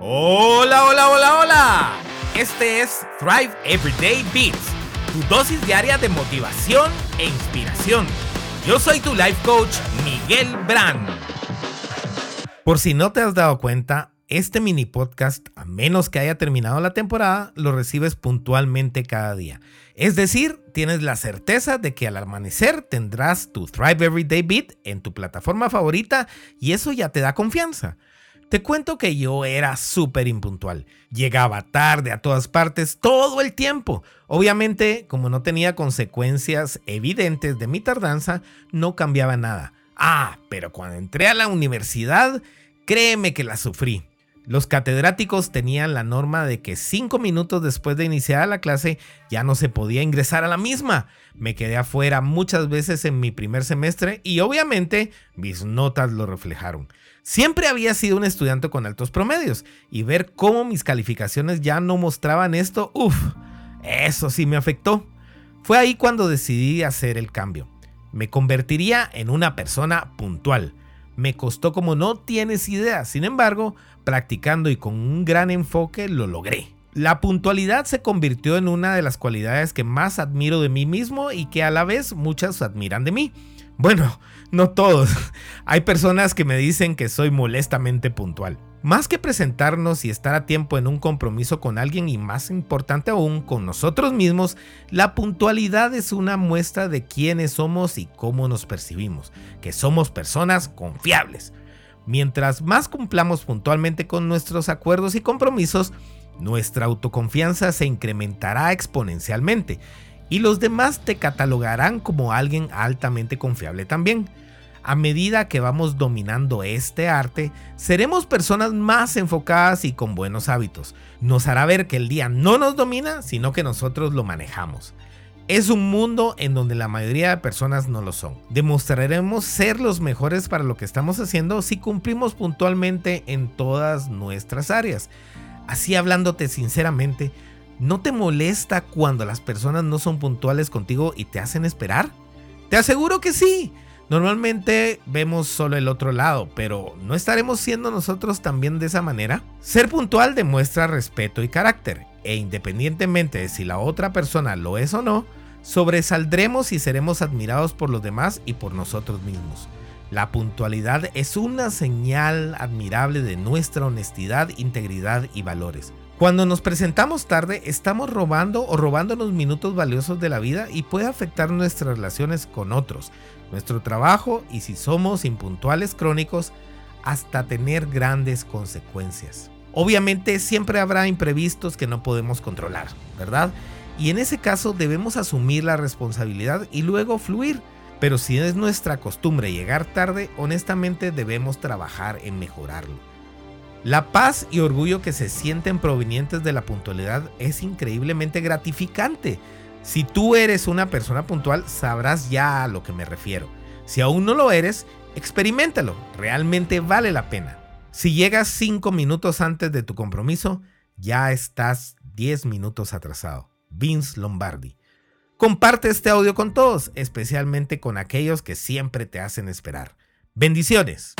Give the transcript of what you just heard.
Hola, hola, hola, hola. Este es Thrive Everyday Beats, tu dosis diaria de motivación e inspiración. Yo soy tu life coach, Miguel Brand. Por si no te has dado cuenta, este mini podcast, a menos que haya terminado la temporada, lo recibes puntualmente cada día. Es decir, tienes la certeza de que al amanecer tendrás tu Thrive Everyday Beat en tu plataforma favorita y eso ya te da confianza. Te cuento que yo era súper impuntual. Llegaba tarde a todas partes todo el tiempo. Obviamente, como no tenía consecuencias evidentes de mi tardanza, no cambiaba nada. Ah, pero cuando entré a la universidad, créeme que la sufrí. Los catedráticos tenían la norma de que cinco minutos después de iniciar la clase ya no se podía ingresar a la misma. Me quedé afuera muchas veces en mi primer semestre y obviamente mis notas lo reflejaron. Siempre había sido un estudiante con altos promedios y ver cómo mis calificaciones ya no mostraban esto, uff, eso sí me afectó. Fue ahí cuando decidí hacer el cambio. Me convertiría en una persona puntual me costó como no tienes idea, sin embargo, practicando y con un gran enfoque lo logré. La puntualidad se convirtió en una de las cualidades que más admiro de mí mismo y que a la vez muchas admiran de mí. Bueno, no todos. Hay personas que me dicen que soy molestamente puntual. Más que presentarnos y estar a tiempo en un compromiso con alguien y más importante aún con nosotros mismos, la puntualidad es una muestra de quiénes somos y cómo nos percibimos, que somos personas confiables. Mientras más cumplamos puntualmente con nuestros acuerdos y compromisos, nuestra autoconfianza se incrementará exponencialmente y los demás te catalogarán como alguien altamente confiable también a medida que vamos dominando este arte, seremos personas más enfocadas y con buenos hábitos. Nos hará ver que el día no nos domina, sino que nosotros lo manejamos. Es un mundo en donde la mayoría de personas no lo son. Demostraremos ser los mejores para lo que estamos haciendo si cumplimos puntualmente en todas nuestras áreas. Así hablándote sinceramente, ¿no te molesta cuando las personas no son puntuales contigo y te hacen esperar? Te aseguro que sí. Normalmente vemos solo el otro lado, pero ¿no estaremos siendo nosotros también de esa manera? Ser puntual demuestra respeto y carácter, e independientemente de si la otra persona lo es o no, sobresaldremos y seremos admirados por los demás y por nosotros mismos. La puntualidad es una señal admirable de nuestra honestidad, integridad y valores. Cuando nos presentamos tarde, estamos robando o robándonos minutos valiosos de la vida y puede afectar nuestras relaciones con otros, nuestro trabajo y si somos impuntuales crónicos, hasta tener grandes consecuencias. Obviamente siempre habrá imprevistos que no podemos controlar, ¿verdad? Y en ese caso debemos asumir la responsabilidad y luego fluir. Pero si es nuestra costumbre llegar tarde, honestamente debemos trabajar en mejorarlo. La paz y orgullo que se sienten provenientes de la puntualidad es increíblemente gratificante. Si tú eres una persona puntual, sabrás ya a lo que me refiero. Si aún no lo eres, experimentalo, realmente vale la pena. Si llegas 5 minutos antes de tu compromiso, ya estás 10 minutos atrasado. Vince Lombardi. Comparte este audio con todos, especialmente con aquellos que siempre te hacen esperar. Bendiciones.